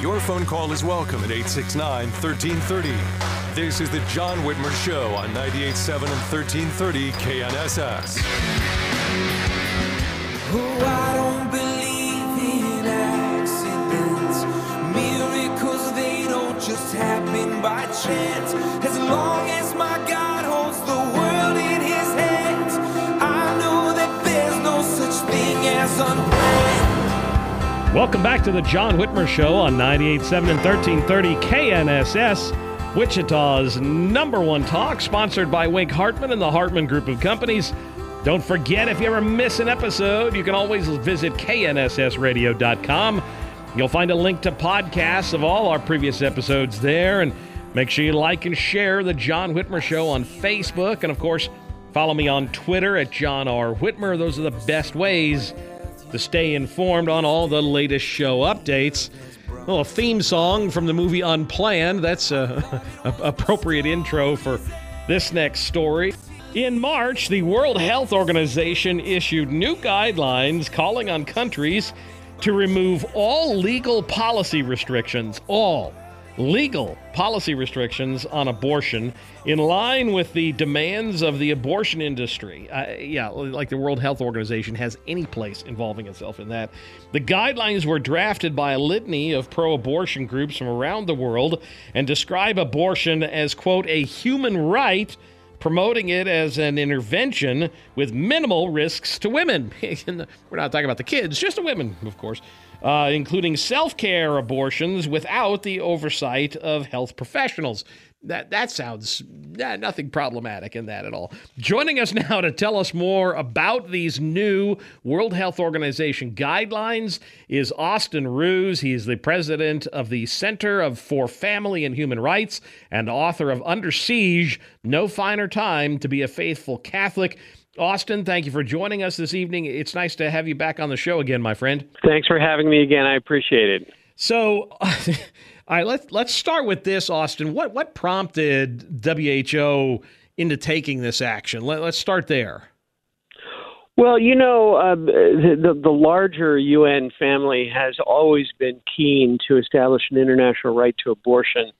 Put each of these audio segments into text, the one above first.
Your phone call is welcome at 869 1330. This is the John Whitmer Show on 98.7 and 1330 KNSS. Oh, I don't believe in accidents. Miracles, they don't just happen by chance. As long as my God holds the world in his hands, I know that there's no such thing as unplanned. Welcome back to the John Whitmer Show on 98.7 and 1330 KNSS, Wichita's number one talk, sponsored by Wink Hartman and the Hartman Group of Companies. Don't forget, if you ever miss an episode, you can always visit knssradio.com. You'll find a link to podcasts of all our previous episodes there, and make sure you like and share the John Whitmer Show on Facebook, and of course, follow me on Twitter at John R. Whitmer. Those are the best ways to stay informed on all the latest show updates. Well, a theme song from the movie Unplanned. That's a, a appropriate intro for this next story. In March, the World Health Organization issued new guidelines calling on countries to remove all legal policy restrictions, all legal policy restrictions on abortion in line with the demands of the abortion industry. Uh, yeah, like the World Health Organization has any place involving itself in that. The guidelines were drafted by a litany of pro abortion groups from around the world and describe abortion as, quote, a human right promoting it as an intervention with minimal risks to women. We're not talking about the kids, just the women, of course, uh, including self care abortions without the oversight of health professionals. That, that sounds yeah, nothing problematic in that at all. Joining us now to tell us more about these new World Health Organization guidelines is Austin Ruse. He is the president of the Center of for Family and Human Rights and author of Under Siege No Finer Time to Be a Faithful Catholic. Austin, thank you for joining us this evening. It's nice to have you back on the show again, my friend. Thanks for having me again. I appreciate it. So, all right, let's let's start with this, Austin. What what prompted WHO into taking this action? Let, us start there. Well, you know, uh, the, the the larger UN family has always been keen to establish an international right to abortion.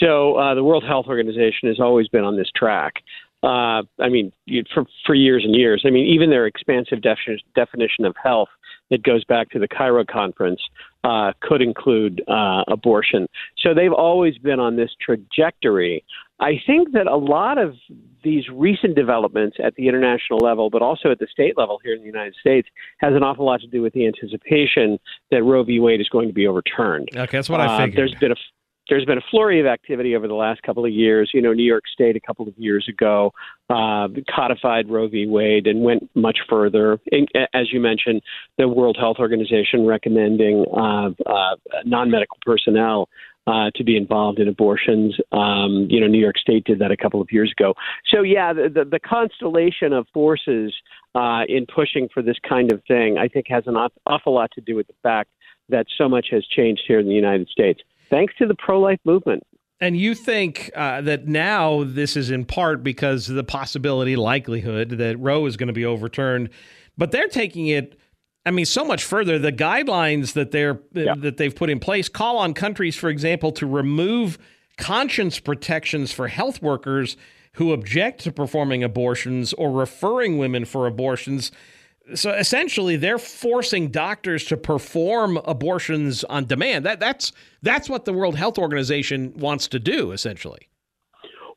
So uh, the World Health Organization has always been on this track uh, I mean, for for years and years. I mean, even their expansive defi- definition of health that goes back to the Cairo conference uh, could include uh, abortion. So they've always been on this trajectory. I think that a lot of these recent developments at the international level, but also at the state level here in the United States, has an awful lot to do with the anticipation that Roe v. Wade is going to be overturned. Okay, that's what I Uh, figured. there's been a there's been a flurry of activity over the last couple of years. You know, New York State a couple of years ago uh, codified Roe v. Wade and went much further. As you mentioned, the World Health Organization recommending uh, uh, non-medical personnel uh, to be involved in abortions. Um, you know, New York State did that a couple of years ago. So, yeah, the, the, the constellation of forces uh, in pushing for this kind of thing, I think, has an aw- awful lot to do with the fact that so much has changed here in the United States, thanks to the pro-life movement. And you think uh, that now this is in part because of the possibility, likelihood that Roe is going to be overturned, but they're taking it. I mean, so much further. The guidelines that they're that they've put in place call on countries, for example, to remove conscience protections for health workers who object to performing abortions or referring women for abortions. So essentially, they're forcing doctors to perform abortions on demand. That, that's that's what the World Health Organization wants to do, essentially.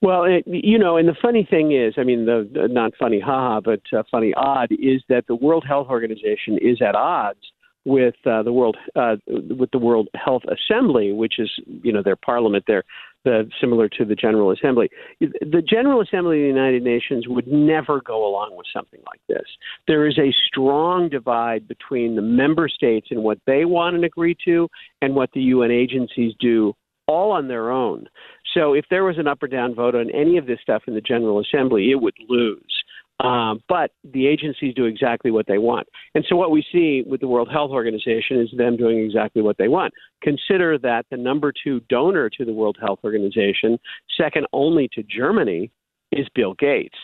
Well, it, you know, and the funny thing is, I mean, the, the not funny, haha, but uh, funny odd is that the World Health Organization is at odds with uh, the World uh, with the World Health Assembly, which is you know their parliament. They're the, similar to the General Assembly. The General Assembly of the United Nations would never go along with something like this. There is a strong divide between the member states and what they want and agree to, and what the UN agencies do all on their own. So if there was an up or down vote on any of this stuff in the General Assembly, it would lose. Um, but the agencies do exactly what they want. And so what we see with the World Health Organization is them doing exactly what they want. Consider that the number two donor to the World Health Organization, second only to Germany, is Bill Gates.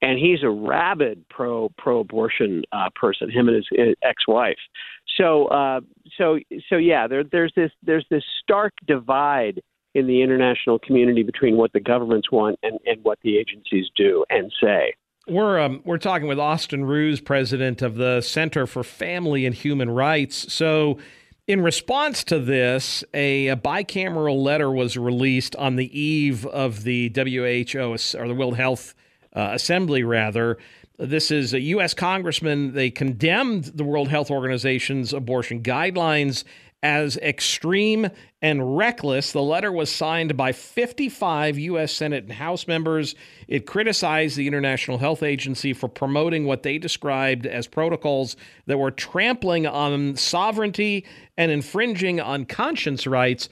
And he's a rabid pro pro abortion uh, person, him and his uh, ex wife. So uh, so so yeah, there, there's this there's this stark divide in the international community between what the governments want and, and what the agencies do and say. We're um, we're talking with Austin Ruse, president of the Center for Family and Human Rights. So, in response to this, a, a bicameral letter was released on the eve of the WHO or the World Health uh, Assembly, rather. This is a U.S. congressman. They condemned the World Health Organization's abortion guidelines as extreme and reckless. The letter was signed by 55 U.S. Senate and House members. It criticized the International Health Agency for promoting what they described as protocols that were trampling on sovereignty and infringing on conscience rights.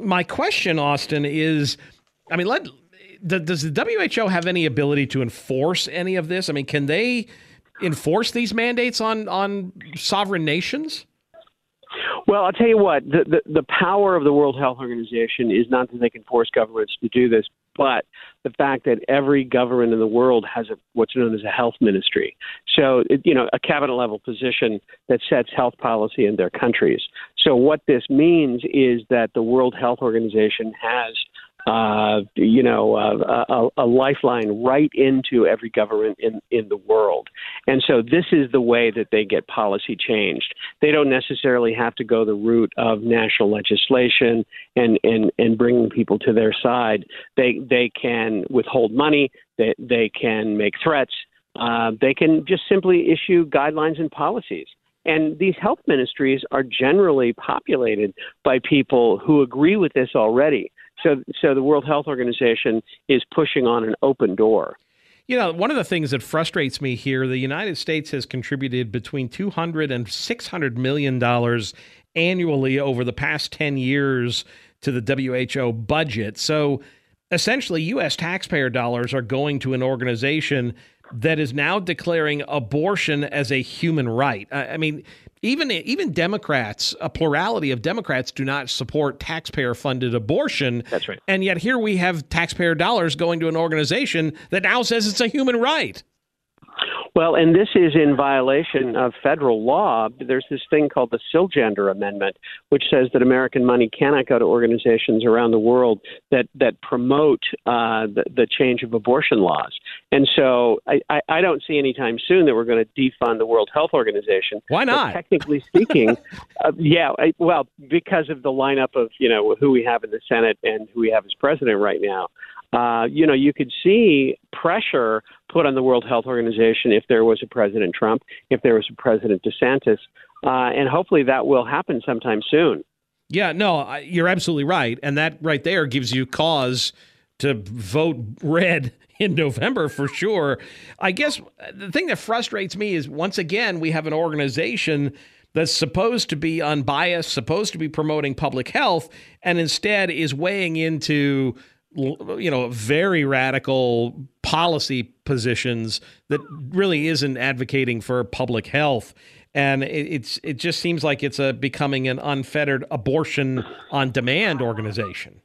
My question, Austin, is I mean, let, does the WHO have any ability to enforce any of this? I mean, can they enforce these mandates on, on sovereign nations? Well, I'll tell you what, the, the, the power of the World Health Organization is not that they can force governments to do this, but the fact that every government in the world has a, what's known as a health ministry. So, it, you know, a cabinet level position that sets health policy in their countries. So, what this means is that the World Health Organization has uh, you know, uh, a, a, lifeline right into every government in, in the world. And so this is the way that they get policy changed. They don't necessarily have to go the route of national legislation and, and, and bringing people to their side. They, they can withhold money, they, they can make threats, uh, they can just simply issue guidelines and policies. And these health ministries are generally populated by people who agree with this already. So, so the World Health Organization is pushing on an open door. You know, one of the things that frustrates me here, the United States has contributed between 200 and 600 million dollars annually over the past 10 years to the WHO budget. So, essentially US taxpayer dollars are going to an organization that is now declaring abortion as a human right. I, mean, even even Democrats, a plurality of Democrats, do not support taxpayer-funded abortion. That's right. And yet here we have taxpayer dollars going to an organization that now says it's a human right. Well, and this is in violation of federal law. There's this thing called the Siljander Amendment, which says that American money cannot go to organizations around the world that that promote uh, the, the change of abortion laws. And so, I, I, I don't see anytime soon that we're going to defund the World Health Organization. Why not? But technically speaking, uh, yeah. I, well, because of the lineup of you know who we have in the Senate and who we have as president right now. Uh, you know, you could see pressure put on the World Health Organization if there was a President Trump, if there was a President DeSantis, uh, and hopefully that will happen sometime soon. Yeah, no, you're absolutely right, and that right there gives you cause to vote red in November for sure. I guess the thing that frustrates me is once again we have an organization that's supposed to be unbiased, supposed to be promoting public health, and instead is weighing into you know, very radical policy positions that really isn't advocating for public health. And it, it's it just seems like it's a becoming an unfettered abortion on demand organization.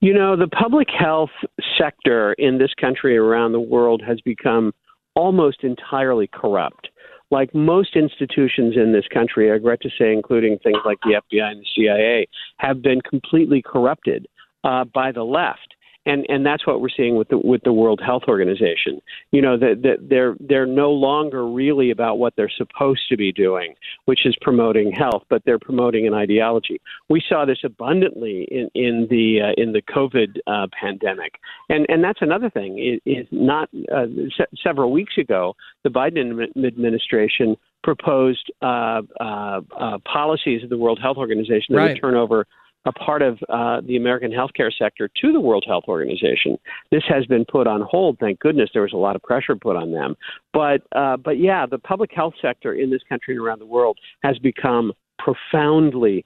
You know, the public health sector in this country around the world has become almost entirely corrupt. Like most institutions in this country, I regret to say, including things like the FBI and the CIA, have been completely corrupted uh, by the left. and and that's what we're seeing with the with the World Health Organization. You know that that they're they're no longer really about what they're supposed to be doing, which is promoting health, but they're promoting an ideology. We saw this abundantly in in the uh, in the COVID uh, pandemic, and and that's another thing. Is, is not uh, se- several weeks ago, the Biden administration proposed uh, uh, uh, policies of the World Health Organization that Right. would turn over a part of uh, the American healthcare sector to the World Health Organization. This has been put on hold. Thank goodness there was a lot of pressure put on them. But uh, but yeah, the public health sector in this country and around the world has become profoundly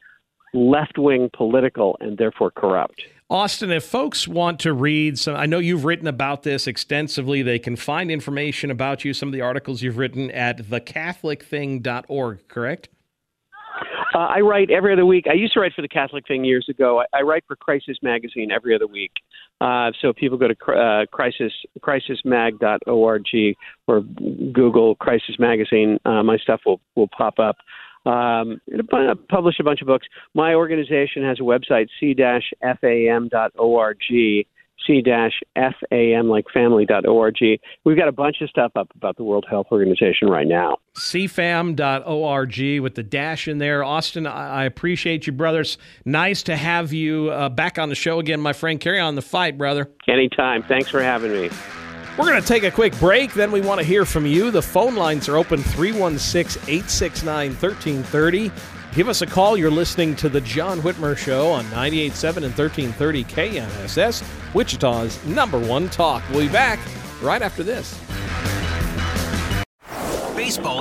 left wing political and therefore corrupt. Austin, if folks want to read some, I know you've written about this extensively. They can find information about you, some of the articles you've written at thecatholicthing.org, correct? Uh, I write every other week. I used to write for the Catholic Thing years ago. I, I write for Crisis Magazine every other week. Uh, so if people go to uh, crisis crisismag.org or Google Crisis Magazine, uh, my stuff will will pop up. Um, I publish a bunch of books. My organization has a website, c-fam.org, c-fam like family.org. We've got a bunch of stuff up about the World Health Organization right now. cfam.org with the dash in there. Austin, I appreciate you, brothers. Nice to have you uh, back on the show again, my friend. Carry on the fight, brother. Anytime. Thanks for having me. We're going to take a quick break. Then we want to hear from you. The phone lines are open 316 869 1330. Give us a call. You're listening to The John Whitmer Show on 98.7 and 1330 KNSS, Wichita's number one talk. We'll be back right after this.